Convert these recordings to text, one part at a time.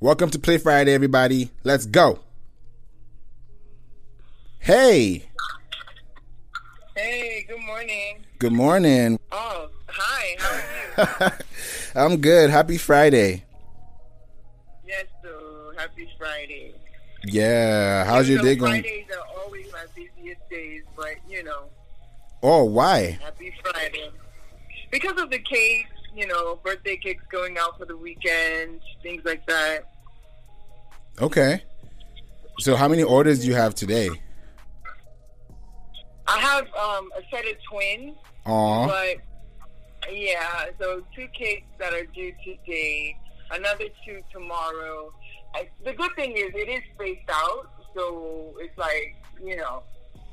Welcome to Play Friday, everybody. Let's go. Hey. Hey, good morning. Good morning. Oh, hi. How are you? I'm good. Happy Friday. yes, so happy Friday. Yeah. How's your day going? Fridays are always my busiest days, but you know, Oh, why? happy Friday. Because of the cakes, you know, birthday cakes going out for the weekend, things like that. Okay. So, how many orders do you have today? I have um, a set of twins, Aw. but yeah, so two cakes that are due today, another two tomorrow. I, the good thing is it is spaced out, so it's like you know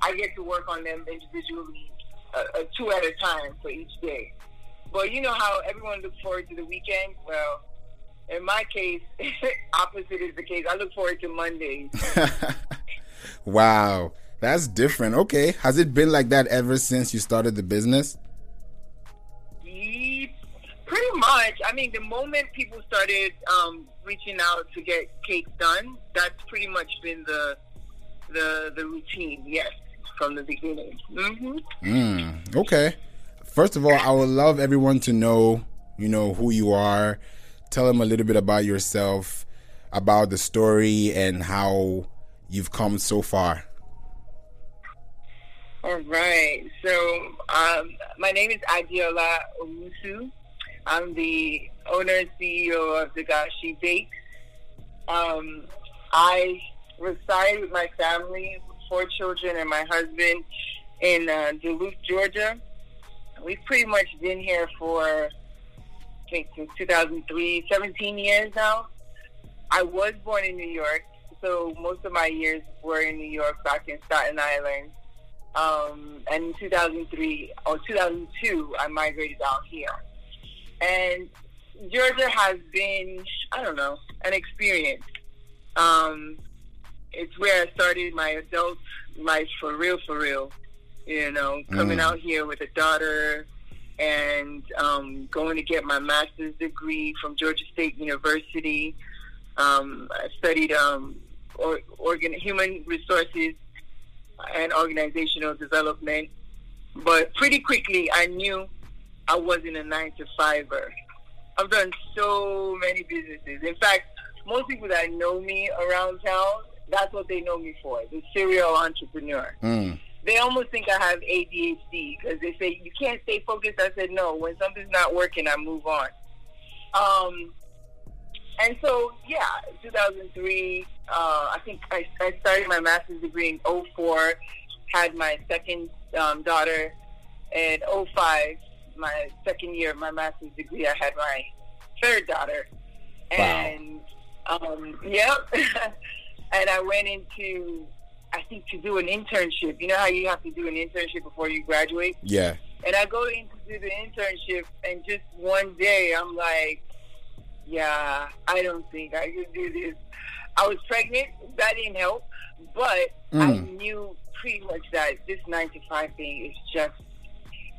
I get to work on them individually, uh, uh, two at a time for each day. But you know how everyone looks forward to the weekend. Well, in my case, opposite is the case. I look forward to Mondays. wow. That's different. Okay. Has it been like that ever since you started the business? Pretty much. I mean, the moment people started um, reaching out to get cakes done, that's pretty much been the the the routine. Yes, from the beginning. Mm-hmm. Mm, okay. First of all, I would love everyone to know, you know, who you are. Tell them a little bit about yourself, about the story, and how you've come so far. All right. So, um, my name is Adiola Omusu. I'm the owner and CEO of Dagashi Bakes. Um, I reside with my family, four children, and my husband in uh, Duluth, Georgia. We've pretty much been here for, I think, since 2003, 17 years now. I was born in New York, so most of my years were in New York, back in Staten Island. Um, and in 2003 or 2002, I migrated out here. And Georgia has been, I don't know, an experience. Um, it's where I started my adult life for real, for real. You know, coming Mm. out here with a daughter and um, going to get my master's degree from Georgia State University. Um, I studied um, or, organ, human resources and organizational development. But pretty quickly, I knew I wasn't a nine to fiver. I've done so many businesses. In fact, most people that know me around town, that's what they know me for the serial entrepreneur. Mm, They almost think I have ADHD because they say, You can't stay focused. I said, No, when something's not working, I move on. Um, and so, yeah, 2003, uh, I think I, I started my master's degree in 04, had my second um, daughter in 05, my second year of my master's degree, I had my third daughter. And, um, yep. and I went into, I think, to do an internship. You know how you have to do an internship before you graduate? yeah. And I go in to do the internship, and just one day, I'm like, yeah, I don't think I can do this. I was pregnant. That didn't help. But I Mm. knew pretty much that this nine to five thing is just,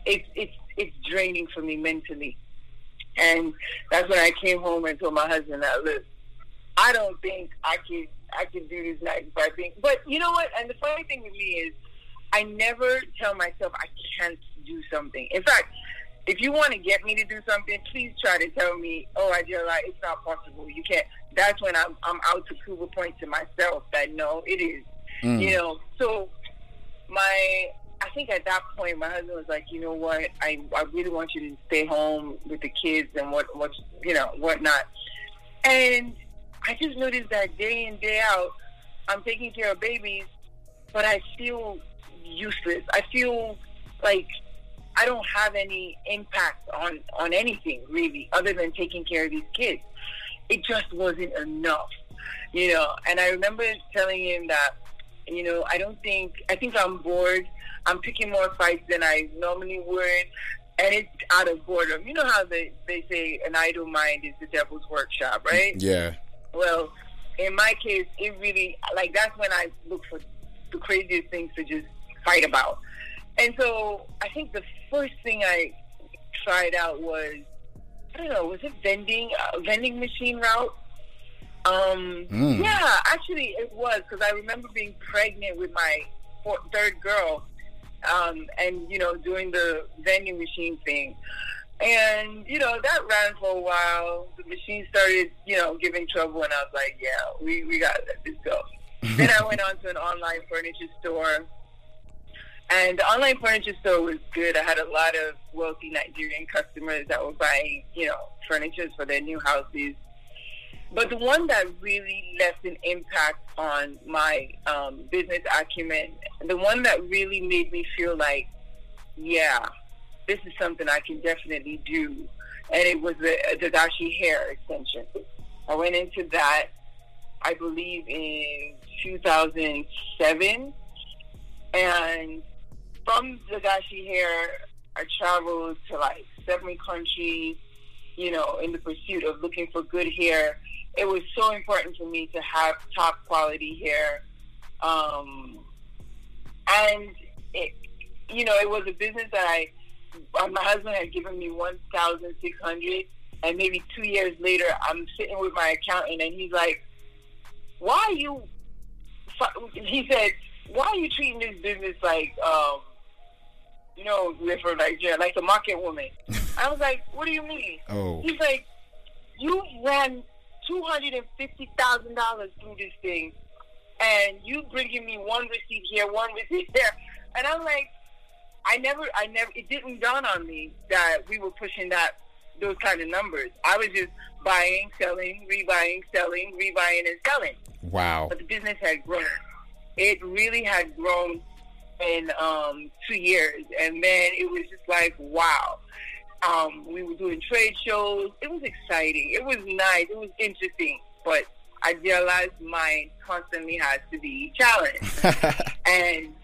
it's, it's, it's draining for me mentally. And that's when I came home and told my husband that, look, I don't think I could, I could do this nine to five thing. But you know what? And the funny thing with me is, I never tell myself I can't do something. In fact, if you want to get me to do something, please try to tell me, oh, I just like it's not possible. You can't. That's when I'm I'm out to prove a point to myself that no, it is. Mm. You know. So my I think at that point my husband was like, you know what, I I really want you to stay home with the kids and what what you know whatnot. And I just noticed that day in day out, I'm taking care of babies, but I feel useless. I feel like I don't have any impact on on anything really, other than taking care of these kids. It just wasn't enough, you know. And I remember telling him that, you know, I don't think I think I'm bored. I'm picking more fights than I normally would, and it's out of boredom. You know how they they say an idle mind is the devil's workshop, right? Yeah. Well, in my case, it really like that's when I look for the craziest things to just fight about. And so I think the first thing I tried out was I don't know, was it vending uh, vending machine route? Um, mm. Yeah, actually, it was because I remember being pregnant with my fourth, third girl, um, and you know, doing the vending machine thing. And you know that ran for a while. The machine started, you know, giving trouble, and I was like, "Yeah, we we got to let this go." then I went on to an online furniture store, and the online furniture store was good. I had a lot of wealthy Nigerian customers that were buying, you know, furniture for their new houses. But the one that really left an impact on my um, business acumen, the one that really made me feel like, yeah, this is something I can definitely do. And it was the, Dagashi hair extension. I went into that, I believe, in 2007. And from Dagashi hair, I traveled to like seven countries, you know, in the pursuit of looking for good hair. It was so important for me to have top quality hair. Um, and, it, you know, it was a business that I my husband had given me one thousand six hundred, and maybe two years later, I'm sitting with my accountant, and he's like, "Why are you?" He said, "Why are you treating this business like, um, you know, we're from Nigeria, like a market woman?" I was like, "What do you mean?" Oh. He's like, "You ran two hundred and fifty thousand dollars through this thing, and you bringing me one receipt here, one receipt there," and I'm like I never, I never, it didn't dawn on me that we were pushing that, those kind of numbers. I was just buying, selling, rebuying, selling, rebuying, and selling. Wow. But the business had grown. It really had grown in um, two years. And then it was just like, wow. Um, we were doing trade shows. It was exciting. It was nice. It was interesting. But I realized mine constantly has to be challenged. and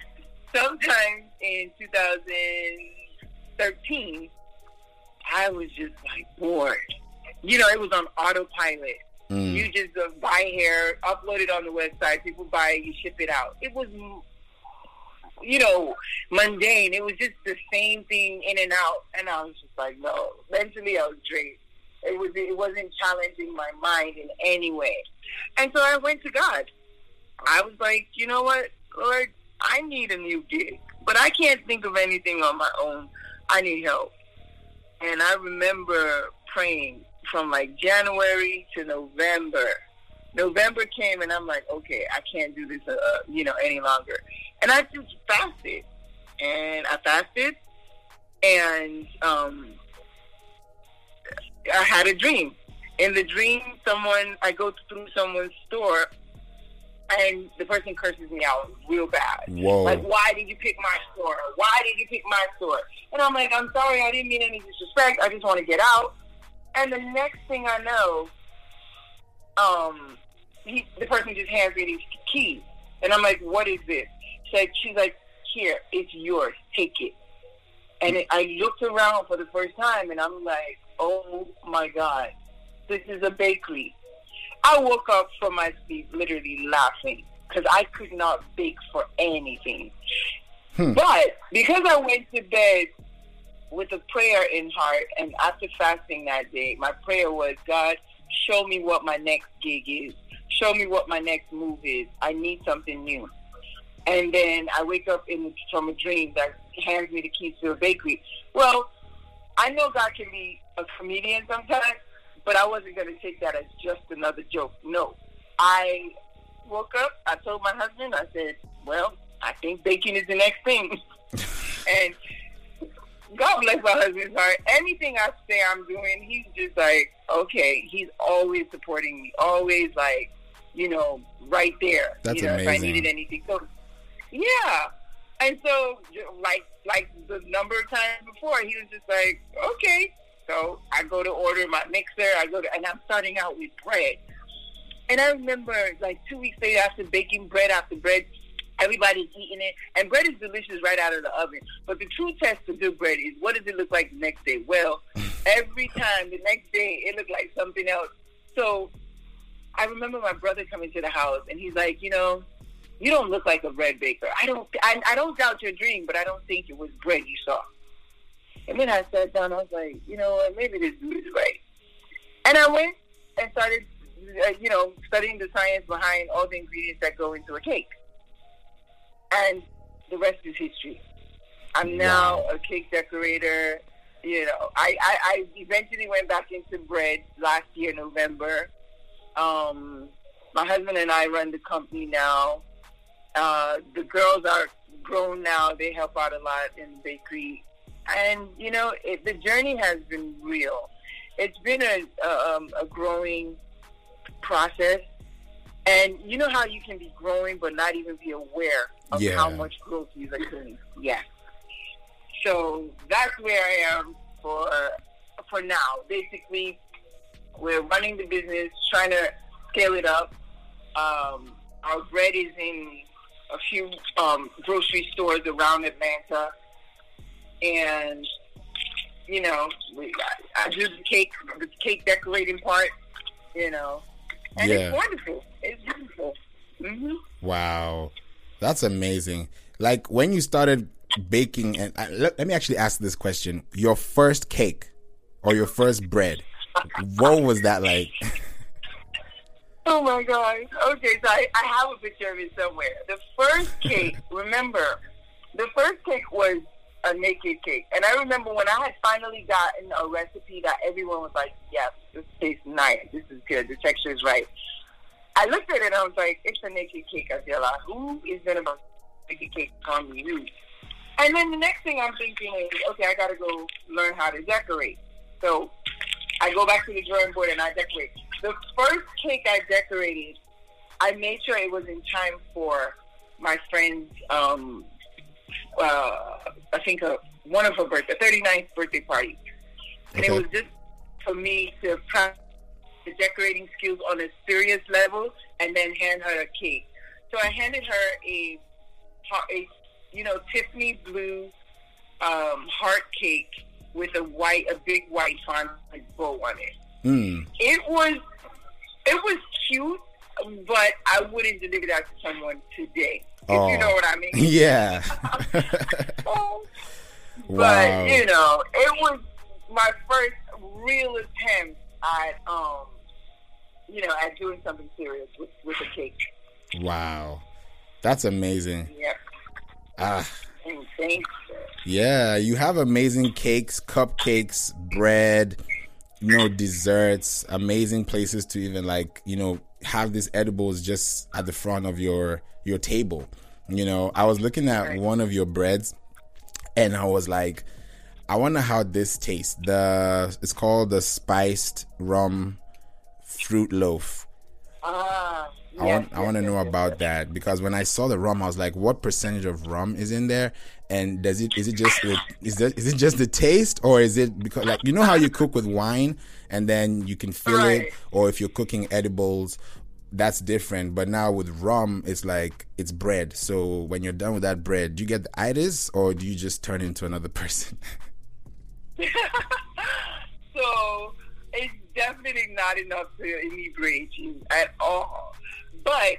sometimes in 2013, I was just like bored. You know, it was on autopilot. Mm. You just uh, buy hair, upload it on the website, people buy it, you ship it out. It was, you know, mundane. It was just the same thing in and out, and I was just like, no. Mentally, I was drained. It was. It wasn't challenging my mind in any way, and so I went to God. I was like, you know what, Lord, I need a new gig, but I can't think of anything on my own. I need help. And I remember praying from like January to November. November came and I'm like, okay, I can't do this, uh, you know, any longer. And I just fasted, and I fasted, and um, I had a dream. In the dream, someone I go through someone's store and the person curses me out real bad. Whoa. Like, why did you pick my store? Why did you pick my store? And I'm like, I'm sorry, I didn't mean any disrespect. I just want to get out. And the next thing I know, um, he, the person just hands me these keys, and I'm like, what is this? She's like, she's like, here, it's yours. Take it. And it, I looked around for the first time, and I'm like, oh my god, this is a bakery I woke up from my sleep literally laughing because I could not bake for anything. Hmm. But because I went to bed with a prayer in heart, and after fasting that day, my prayer was, God, show me what my next gig is. Show me what my next move is. I need something new. And then I wake up in from a dream that hands me the keys to a bakery. Well, I know God can be a comedian sometimes, but I wasn't going to take that as just another joke. No. I woke up, I told my husband, I said, well, I think baking is the next thing. and God bless my husband's heart. Anything I say I'm doing, he's just like, okay. He's always supporting me, always like, you know, right there. That's you know, amazing. If I needed anything. So, yeah. And so, like, like the number of times before, he was just like, okay, so I go to order my mixer. I go to, and I'm starting out with bread. And I remember like two weeks later after baking bread after bread, everybody's eating it. And bread is delicious right out of the oven. But the true test for good bread is what does it look like the next day? Well, every time the next day it looked like something else. So I remember my brother coming to the house and he's like, you know, you don't look like a bread baker. I don't I, I don't doubt your dream, but I don't think it was bread you saw. And then I sat down. I was like, you know what? Maybe this dude is right. And I went and started uh, you know, studying the science behind all the ingredients that go into a cake. And the rest is history. I'm now Wow. a cake decorator. You know, I, I, I eventually went back into bread last year, November. Um, my husband and I run the company now. Uh, the girls are grown now. They help out a lot in the bakery. And, you know, it, the journey has been real. It's been a, a, um, a growing process. And you know how you can be growing but not even be aware of Yeah. how much growth you've attained. Yeah. So that's where I am for for now. Basically, we're running the business, trying to scale it up. Um, our bread is in a few um, grocery stores around Atlanta, and you know, we I do the cake, the cake decorating part. You know, and Yeah. it's wonderful. It's beautiful. hmm Wow, that's amazing. Like when you started baking, and uh, let, let me actually ask this question: Your first cake or your first bread, what was that like? Oh my God. Okay, so I, I have a picture of it somewhere. The first cake, remember, the first cake was a naked cake. And I remember when I had finally gotten a recipe that everyone was like, yes, this tastes nice. This is good. The texture is right. I looked at it and I was like, it's a naked cake, Adela. Who is going to make a cake on you? And then the next thing I'm thinking is, okay, I got to go learn how to decorate. So I go back to the drawing board and I decorate. The first cake I decorated, I made sure it was in time for my friend's, um, uh, I think uh, one of her birthday, 39th birthday party. And it was just for me to practice the decorating skills on a serious level and then hand her a cake. So I handed her a, a you know, Tiffany blue um, heart cake with a white, a big white fondant bow on it. Hmm. It was, it was cute, but I wouldn't deliver that to someone today. If Oh. you know what I mean. yeah. Oh. wow. But you know, it was my first real attempt at um, you know, at doing something serious with, with a cake. Wow. That's amazing. Yeah. Ah. And thanks. Yeah, you have amazing cakes, cupcakes, bread, you know, desserts, amazing places to even like, you know, have these edibles just at the front of your your table. You know, I was looking at Right. one of your breads and I was like, I wonder how this tastes. The it's called the spiced rum fruit loaf. Ah. I want I want to know about that because when I saw the rum, I was like, what percentage of rum is in there? And does it is it just the, is that is it just the taste or is it because like you know how you cook with wine and then you can feel it? Or if you're cooking edibles that's different. But now with rum it's like it's bread. So when you're done with that bread do you get the itis or do you just turn into another person? So it's definitely not enough to inebriate you at all. But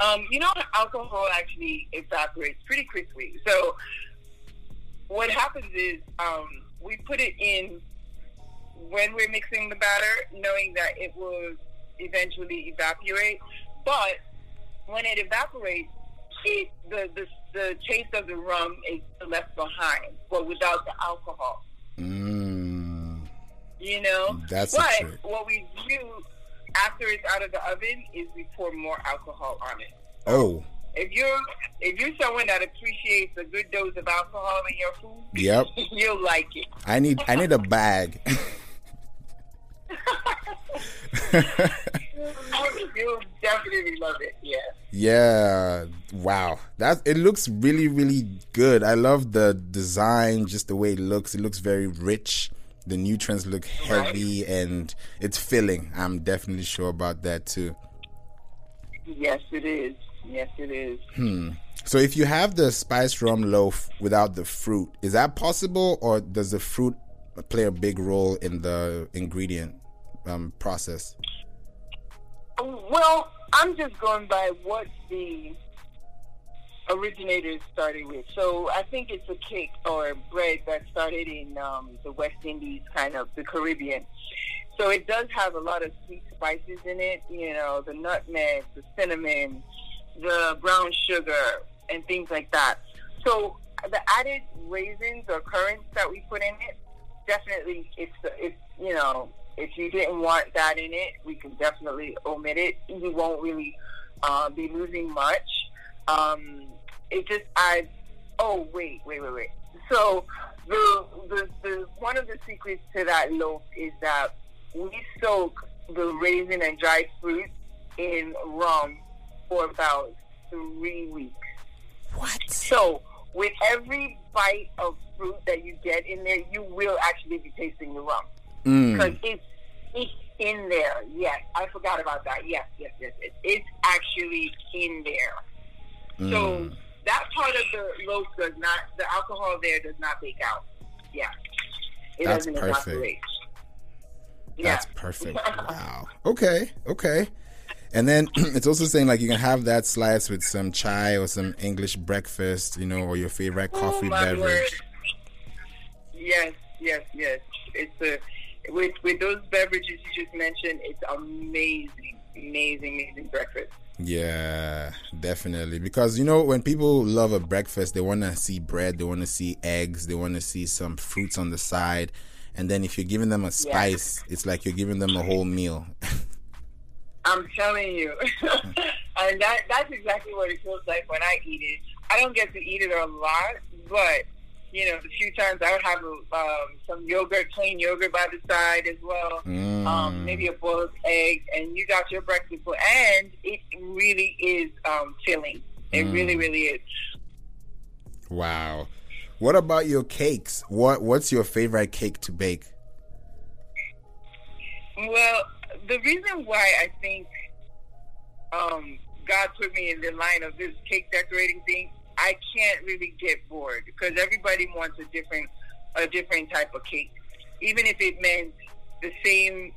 um, you know, alcohol actually evaporates pretty quickly. So what happens is um, we put it in when we're mixing the batter, knowing that it will eventually evaporate. But when it evaporates, the, the the taste of the rum is left behind, but without the alcohol. mm, You know, That's but what we do after it's out of the oven is we pour more alcohol on it. oh If you're if you're someone that appreciates a good dose of alcohol in your food, yep you'll like it. i need i need a bag oh, You'll definitely love it. Yeah. Yeah, wow. That it looks really really good. I love the design, just the way it looks. It looks very rich. The nutrients look heavy and it's filling. I'm definitely sure about that too. Yes, it is. Yes, it is. Hmm. So if you have the spiced rum loaf without the fruit, is that possible or does the fruit play a big role in the ingredient um, process? Well, I'm just going by what the originators started with. So I think it's a cake or bread that started in um, the West Indies, kind of the Caribbean. So it does have a lot of sweet spices in it, you know, the nutmeg, the cinnamon, the brown sugar, and things like that. So the added raisins or currants that we put in it, definitely, it's, it's you know, if you didn't want that in it, we can definitely omit it. You won't really uh, be losing much. Um, it just adds. Oh wait, wait, wait, wait. So the, the the one of the secrets to that loaf is that we soak the raisin and dried fruit in rum for about three weeks. What? So with every bite of fruit that you get in there, you will actually be tasting the rum because Mm. it's it's in there. Yes, I forgot about that. Yes, yes, yes. It, it's actually in there. So Mm. That part of the loaf does not, the alcohol there does not bake out. Yeah. It That's doesn't perfect. evaporate. Yeah. That's perfect. Wow. Okay. Okay. And then it's also saying like you can have that slice with some chai or some English breakfast, you know, or your favorite oh, coffee oh, beverage. word. Yes, yes, yes. It's a with with those beverages you just mentioned. It's amazing, amazing, amazing breakfast. Yeah, definitely. Because you know, when people love a breakfast, they want to see bread, they want to see eggs, they want to see some fruits on the side, and then if you're giving them a spice, it's like you're giving them a whole meal. I'm telling you, and that that's exactly what it feels like when I eat it. I don't get to eat it a lot, but you know, the few times I would have um, some yogurt, plain yogurt by the side as well. Mm. Um, maybe a boiled egg, and you got your breakfast. And it really is um, filling. It Mm. really, really is. Wow. What about your cakes? What What's your favorite cake to bake? Well, the reason why I think um, God put me in the line of this cake decorating thing, I can't really get bored because everybody wants a different a different type of cake, even if it meant the same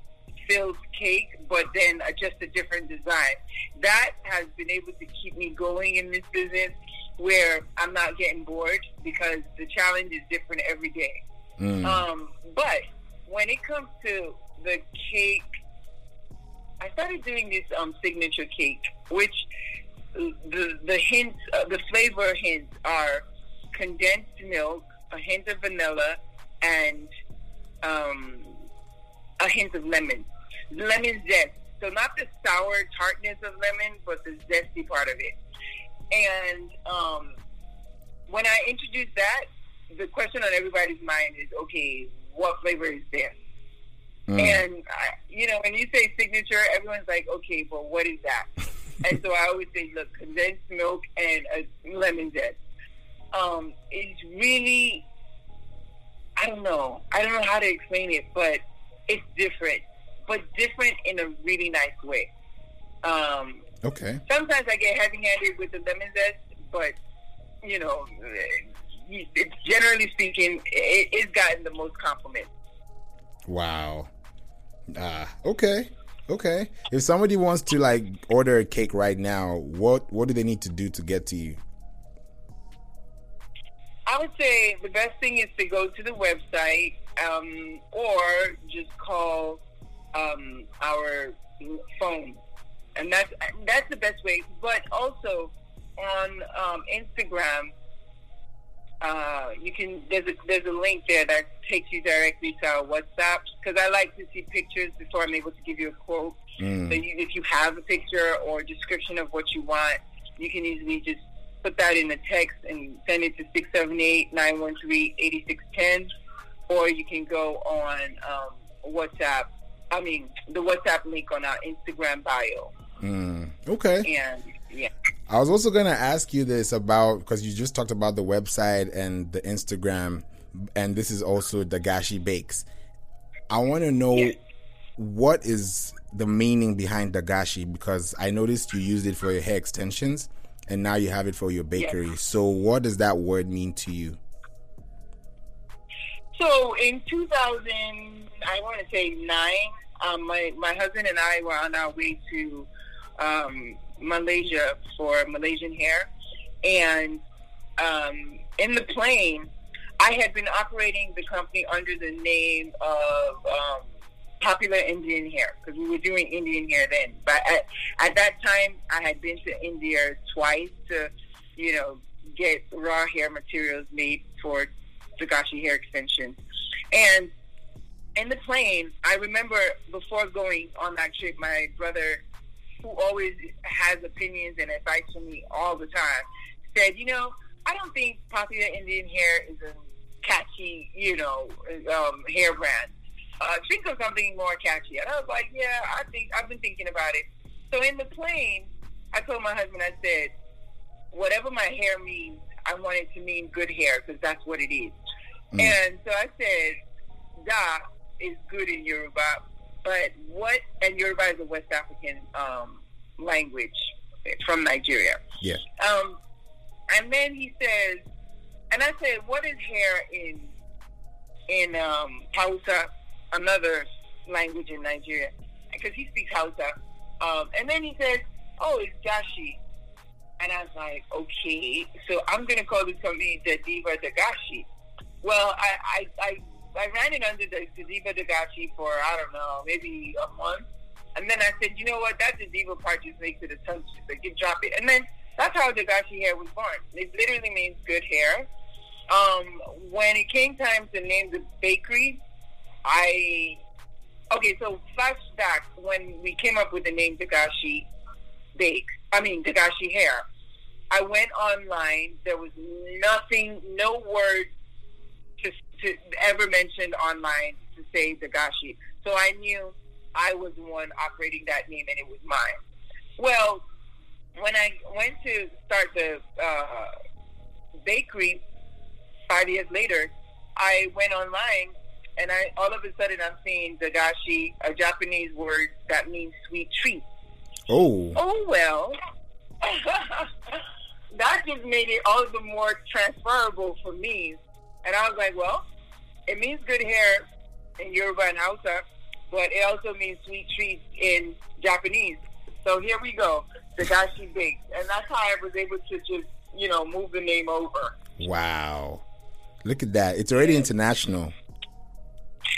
filled cake, but then just a different design. That has been able to keep me going in this business where I'm not getting bored because the challenge is different every day. Mm. Um, but when it comes to the cake, I started doing this um, signature cake, which the the hints, uh, the flavor hints are condensed milk, a hint of vanilla, and um, a hint of lemon. Lemon zest. So not the sour tartness of lemon, but the zesty part of it. And um, when I introduced that, the question on everybody's mind is, okay, what flavor is this? Mm. And I, you know, when you say signature, everyone's like, okay, but what is that? And so I always say, look, condensed milk and a lemon zest. Um, it's really, I don't know, I don't know how to explain it, but it's different, but different in a really nice way. Um, Okay. sometimes I get heavy-handed with the lemon zest, but you know, it's generally speaking, it, it's gotten the most compliments. Wow. Ah, okay. Okay. If somebody wants to like order a cake right now, what what do they need to do to get to you? I would say the best thing is to go to the website um, or just call um, our phone, and that's that's the best way. But also on um, Instagram, uh, you can there's a there's a link there that takes you directly to our WhatsApp because I like to see pictures before I'm able to give you a quote. Mm. So you, if you have a picture or description of what you want, you can easily just put that in a text and send it to 678-913-8610. Or you can go on um, WhatsApp. I mean, the WhatsApp link on our Instagram bio. Mm. Okay. And yeah. I was also gonna ask you this about because you just talked about the website and the Instagram, and this is also Dagashi Bakes. I want to know what is the meaning behind Dagashi because I noticed you used it for your hair extensions, and now you have it for your bakery. So, what does that word mean to you? So in 2000, I want to say nine, um, my, my husband and I were on our way to um, Malaysia for Malaysian hair. and um, in the plane, I had been operating the company under the name of um, Popular Indian Hair because we were doing Indian hair then. But at, at that time, I had been to India twice to, you know, get raw hair materials made for Dagashi hair extensions. And in the plane, I remember before going on that trip, my brother, who always has opinions and advice for me all the time, said, you know, I don't think popular Indian hair is a catchy, you know, um, hair brand. Uh, think of something more catchy. And I was like, yeah, I think I've been thinking about it. So in the plane, I told my husband, I said, whatever my hair means, I want it to mean good hair because that's what it is. Mm. And so I said, Da is good in Yoruba, but what, and Yoruba is a West African um, language from Nigeria. Yeah. Um, and then he says, and I said, what is hair in in um, Hausa, another language in Nigeria? Because he speaks Hausa. Um, and then he says, oh, it's Gashi. And I was like, okay, so I'm going to call this company the Diva Dagashi. Well, I, I, I, I ran it under the, Diva Dagashi for, I don't know, maybe a month. And then I said, you know what, that Diva part just makes it a tongue twister. You drop it. And then that's how Dagashi hair was born. It literally means good hair. Um, when it came time to name the bakery, I okay. So flashback when we came up with the name Dagashi Bake. I mean Dagashi Hair. I went online. There was nothing, no word to, ever mentioned online to say Dagashi. So I knew I was the one operating that name, and it was mine. Well, when I went to start the uh, bakery five years later, I went online and I all of a sudden I'm seeing dagashi, a Japanese word that means sweet treat. Oh. Oh well. that just made it all the more transferable for me. And I was like, well, it means good hair in Yoruba and Hausa, but it also means sweet treats in Japanese. So here we go, Dagashi Bakes. And that's how I was able to just, you know, move the name over. Wow. Look at that. It's already international.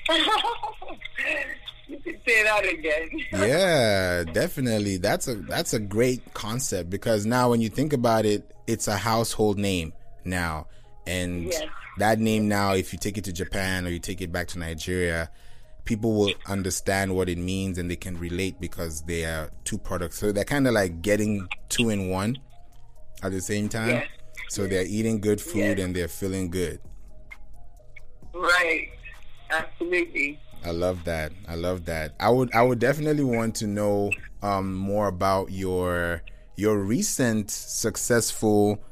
you can say that again. yeah, definitely. That's a that's a great concept because now when you think about it, it's a household name now. And yes. That name now if you take it to Japan or you take it back to Nigeria, people will understand what it means and they can relate because they are two products. So they're kind of like getting two in one at the same time. Yes. So they're eating good food yes. and they're feeling good. Right. Absolutely. I love that. I love that. I would I would definitely want to know um, more about your your recent successful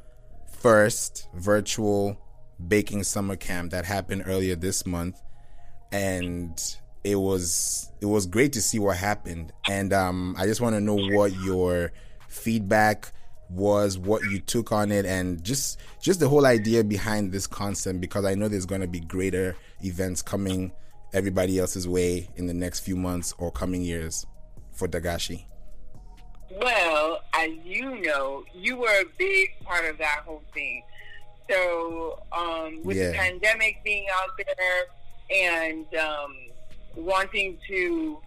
first virtual baking summer camp that happened earlier this month and it was it was great to see what happened and um, I just want to know what your feedback was what you took on it and just just the whole idea behind this concept because I know there's going to be greater events coming everybody else's way in the next few months or coming years for Dagashi. Well, as you know, you were a big part of that whole thing. So, um, with yeah. the pandemic being out there and um, wanting to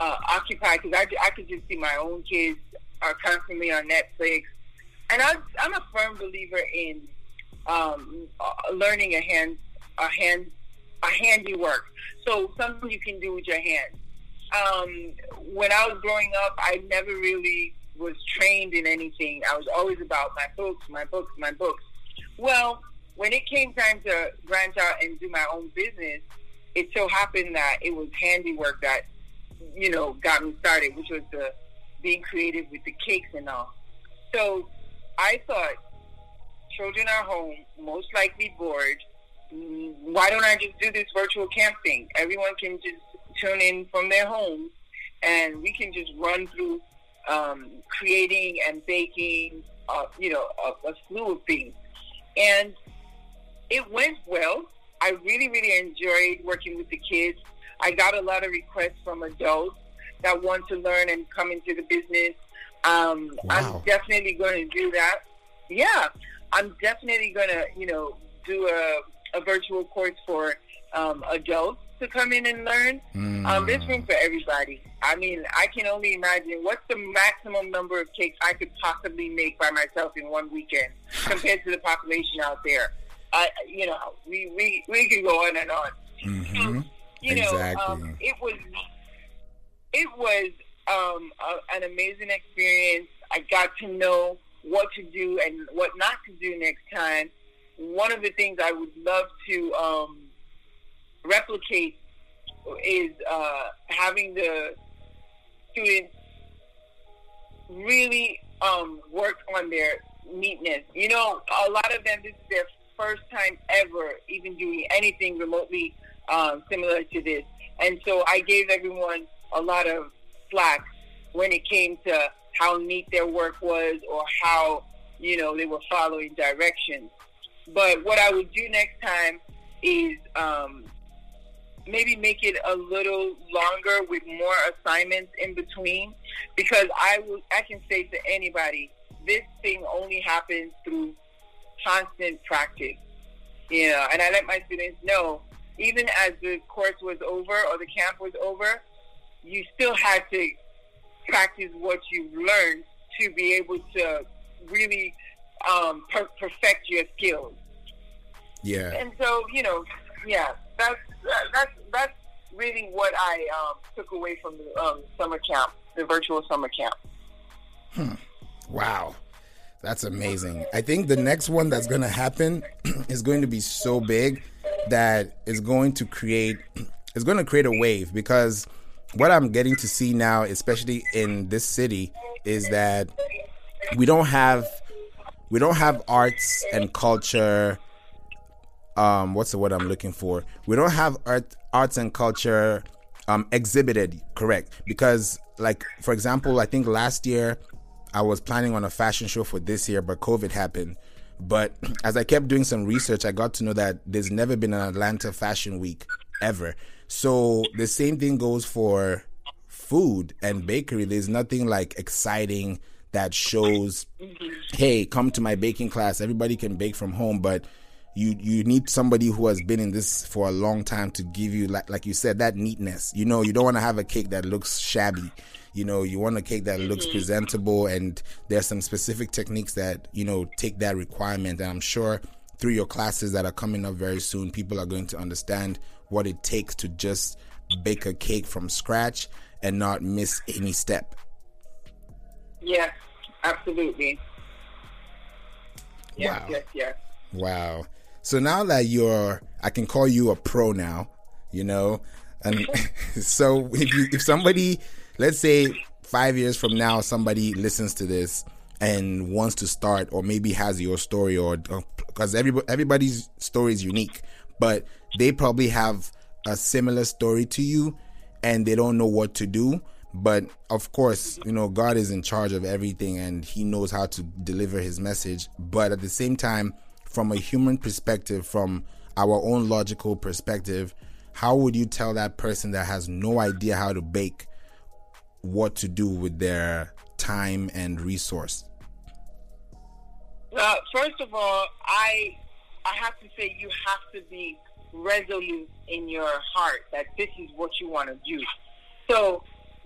uh, occupy, because I, I could just see my own kids are constantly on Netflix. And I, I'm a firm believer in um, uh, learning a hand, a hand, a handiwork. So something you can do with your hands. Um, when I was growing up, I never really was trained in anything. I was always about my books, my books, my books. Well, when it came time to branch out and do my own business, it so happened that it was handiwork that, you know, got me started, which was the being creative with the cakes and all. So I thought children are home, most likely bored. Why don't I just do this virtual camp thing? Everyone can just tune in from their homes and we can just run through um, creating and baking, uh, you know, a, a slew of things. And it went well. I really, really enjoyed working with the kids. I got a lot of requests from adults that want to learn and come into the business. Um, wow. I'm definitely going to do that. yeah, I'm definitely gonna, you know, do a, a virtual course for um, adults to come in and learn. Mm. Um, there's room for everybody. I mean, I can only imagine what's the maximum number of cakes I could possibly make by myself in one weekend compared to the population out there. I, you know, we we we could go on and on. Mm-hmm. you exactly. know, um, it was it was um, a, an amazing experience. I got to know what to do and what not to do next time. One of the things I would love to um, replicate is uh, having the students really um, work on their neatness. You know, a lot of them, this is their first time ever even doing anything remotely um, similar to this. And so I gave everyone a lot of slack when it came to how neat their work was or how, you know, they were following directions. But what I would do next time is um, maybe make it a little longer with more assignments in between because I will I can say to anybody this thing only happens through constant practice. You know and I let my students know even as the course was over or the camp was over you still had to practice what you learned to be able to really um, per- perfect your skills. Yeah. And so you know yeah that's that's that's really what I um, took away from the um, summer camp, the virtual summer camp. Hmm. Wow. That's amazing. I think the next one that's going to happen is going to be so big that it's going to create it's going to create a wave because what I'm getting to see now, especially in this city, is that we don't have we don't have arts and culture um, what's the word I'm looking for? We don't have art, arts and culture um, exhibited correct because, like for example, I think last year I was planning on a fashion show for this year, but COVID happened. But as I kept doing some research, I got to know that there's never been an Atlanta Fashion Week ever. So the same thing goes for food and bakery. There's nothing like exciting that shows, hey, come to my baking class. Everybody can bake from home, but you you need somebody who has been in this for a long time to give you like like you said that neatness. You know you don't want to have a cake that looks shabby. You know you want a cake that looks mm-hmm. presentable and there's some specific techniques that you know take that requirement. And i'm sure through your classes that are coming up very soon people are going to understand what it takes to just bake a cake from scratch and not miss any step. Yes absolutely. Yes wow. yes yes. Wow so now that you're, I can call you a pro now, you know, and so if you, if somebody, let's say five years from now, somebody listens to this and wants to start, or maybe has your story, or because everybody, everybody's story is unique, but they probably have a similar story to you, and they don't know what to do. But of course, you know, God is in charge of everything and He knows how to deliver His message. But at the same time, from a human perspective, from our own logical perspective, how would you tell that person that has no idea how to bake what to do with their time and resource? Uh, first of all, I I have to say you have to be resolute in your heart that this is what you want to do. So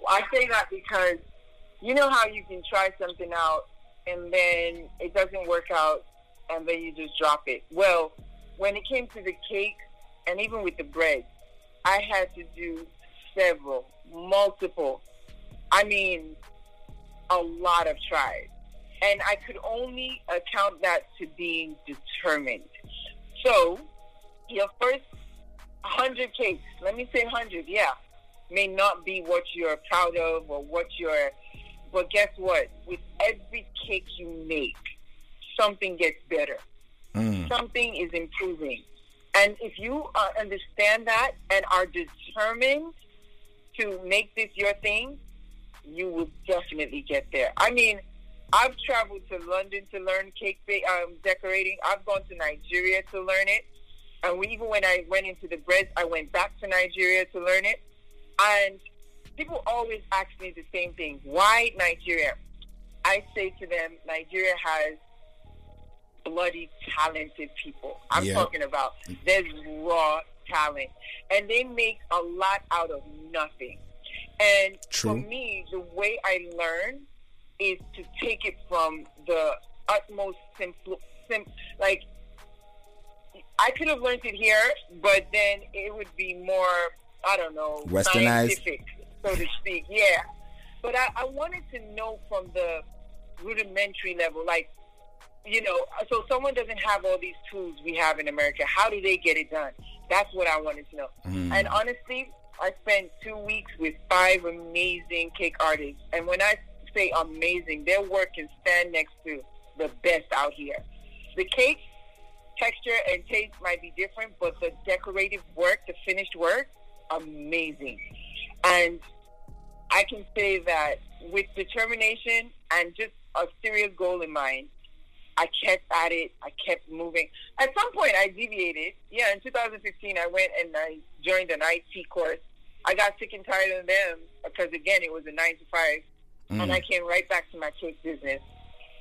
I say that because you know how you can try something out and then it doesn't work out and then you just drop it. Well, when it came to the cake and even with the bread, I had to do several, multiple, I mean, a lot of tries. And I could only account that to being determined. So, your first 100 cakes, let me say 100, yeah, may not be what you're proud of or what you're, but guess what? With every cake you make, something gets better. Mm. Something is improving. And if you uh, understand that and are determined to make this your thing, you will definitely get there. I mean, I've traveled to London to learn cake um, decorating. I've gone to Nigeria to learn it. And we, even when I went into the bread, I went back to Nigeria to learn it. And people always ask me the same thing. Why Nigeria? I say to them, Nigeria has bloody talented people. I'm talking about there's raw talent, and they make a lot out of nothing. And True. for me, the way I learn is to take it from the utmost simple, sim, like I could have learned it here, but then it would be more, I don't know, Westernized? scientific, so to speak. Yeah. But I, I wanted to know from the rudimentary level, like, you know, so someone doesn't have all these tools we have in America. How do they get it done? That's what I wanted to know. Mm. And honestly, I spent two weeks with five amazing cake artists. And when I say amazing, their work can stand next to the best out here. The cake texture and taste might be different, but the decorative work, the finished work, amazing. And I can say that with determination and just a serious goal in mind, I kept at it. I kept moving. At some point, I deviated. Yeah, in 2015, I went and I joined an IT course. I got sick and tired of them because, again, it was a nine to five, and I came right back to my cake business.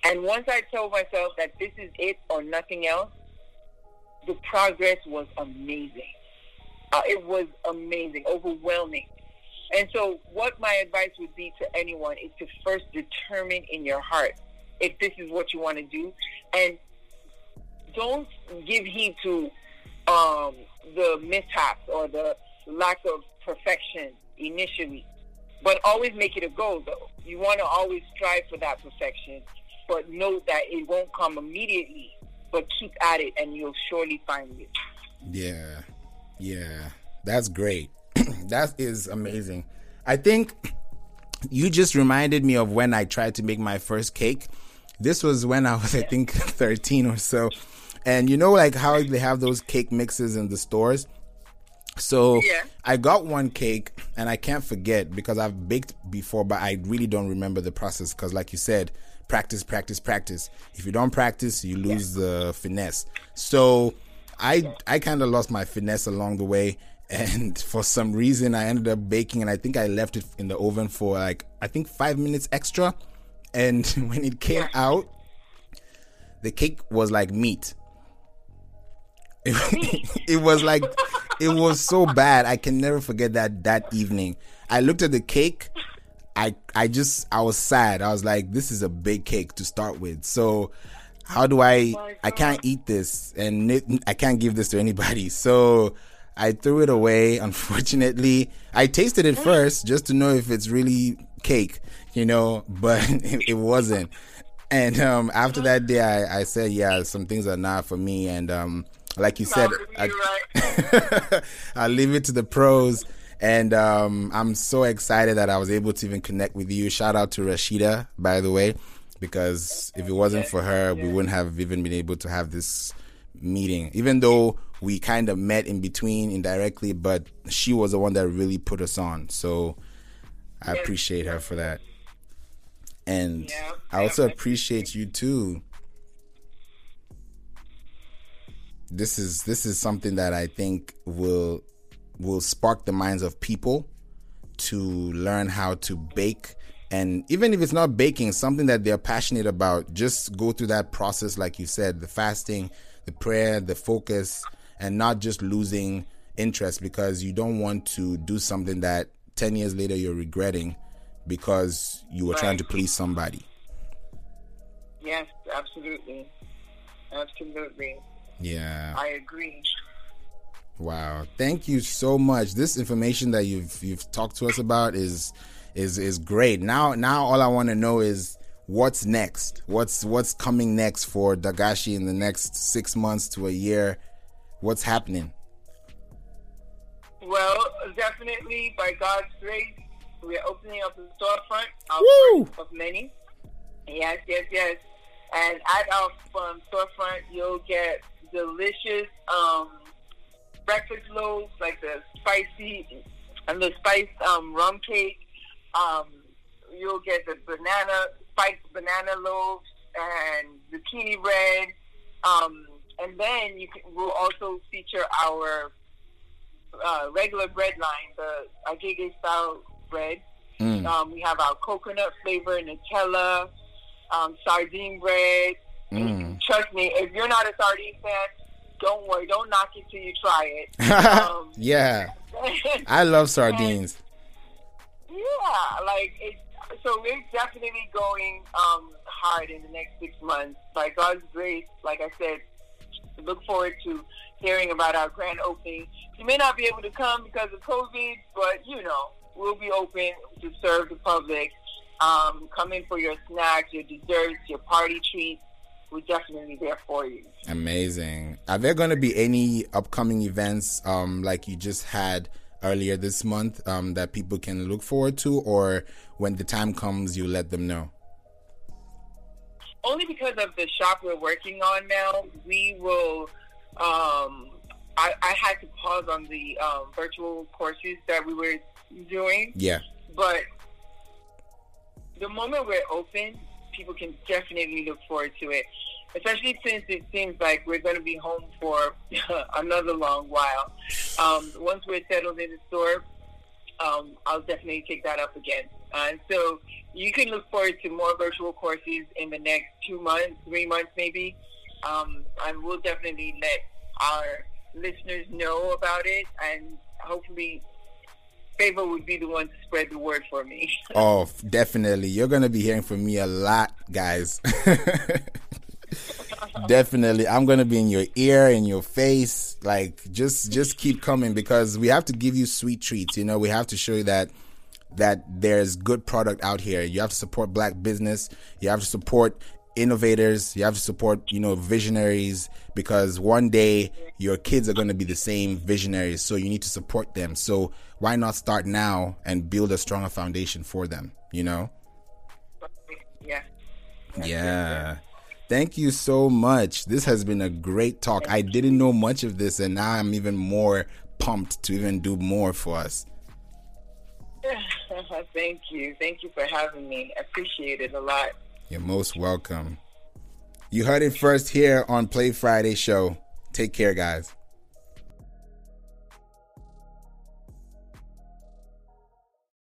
And once I told myself that this is it or nothing else, the progress was amazing. Uh, it was amazing, overwhelming. And so, what my advice would be to anyone is to first determine in your heart if this is what you want to do, and don't give heed to um, the mishaps or the lack of perfection initially. But always make it a goal, though. You want to always strive for that perfection, but know that it won't come immediately. But keep at it, and you'll surely find it. Yeah. Yeah. That's great. that is amazing. I think you just reminded me of when I tried to make my first cake. This was when I was, I think, 13 or so. And you know, like how they have those cake mixes in the stores? So Yeah. I got one cake and I can't forget because I've baked before, but I really don't remember the process because, like you said, practice, practice, practice. If you don't practice, you lose the finesse. So I I kind of lost my finesse along the way, and for some reason I ended up baking, and I think I left it in the oven for like I think five minutes extra, and when it came out, the cake was like meat. It, it was like it was so bad. I can never forget that that evening. I looked at the cake. I I just I was sad. I was like, this is a big cake to start with. So how do I I can't eat this and I can't give this to anybody. So I threw it away. Unfortunately, I tasted it first just to know if it's really cake, you know, but it, wasn't. And um, after that day, I, I said, yeah, some things are not for me. And um, like you said, I, right? I'll leave it to the pros. And um, I'm so excited that I was able to even connect with you. Shout out to Rashida, by the way, because if it wasn't for her, we wouldn't have even been able to have this meeting. Even though we kind of met in between indirectly, but she was the one that really put us on. So I appreciate her for that. And Yeah, I also appreciate you too. This is this is something that I think will will spark the minds of people to learn how to bake and even if it's not baking something that they're passionate about just go through that process like you said the fasting the prayer the focus and not just losing interest because you don't want to do something that 10 years later you're regretting because you were trying to please somebody Yes, absolutely. Absolutely. yeah I agree. Wow. Thank you so much. This information that you've you've talked to us about is is is great. Now now all I want to know is what's next? What's what's coming next for Dagashi in the next 6 months to a year? What's happening? Well, definitely by God's grace, we're opening up the storefront, our Woo! first of many. Yes, yes, yes. And at our um, storefront, you'll get delicious um, breakfast loaves like the spicy and the spiced um, rum cake. Um, you'll get the banana spiked banana loaves and zucchini bread. Um, and then you can, we'll also feature our uh, regular bread line, the agege style bread. Mm. Um, we have our coconut flavor Nutella, um, sardine bread, Mm. trust me, if you're not a sardine fan, don't worry. Don't knock it till you try it. Um, yeah, I love sardines. yeah, like it. So we're definitely going um, hard in the next six months. By God's grace, like I said, look forward to hearing about our grand opening. You may not be able to come because of COVID, but you know we'll be open to serve the public. Um, come in for your snacks, your desserts, your party treats. We're definitely there for you. Amazing. Are there going to be any upcoming events um, like you just had earlier this month um, that people can look forward to, or when the time comes, you let them know? Only because of the shop we're working on now, we will. Um, I, I had to pause on the um, virtual courses that we were doing. Yeah. But the moment we're open, people can definitely look forward to it. Especially since it seems like we're going to be home for another long while. Um, once we're settled in the store, um, I'll definitely take that up again. Uh, so you can look forward to more virtual courses in the next two months, three months maybe. Um, and we'll definitely let our listeners know about it and hopefully favor would be the one to spread the word for me. oh, definitely. You're going to be hearing from me a lot, guys. definitely. I'm to be in your ear, in your face. Like just just keep coming because we have to give you sweet treats, you know. We have to show you that that there's good product out here. You have to support black business. You have to support innovators. You have to support, you know, visionaries because one day your kids are going to be the same visionaries. So you need to support them. So why not start now and build a stronger foundation for them, you know? Yeah. Yeah. Thank you so much. This has been a great talk. I didn't know much of this, and now I'm even more pumped to even do more for us. Thank you. Thank you for having me. Appreciate it a lot. You're most welcome. You heard it first here on Play Friday Show. Take care, guys.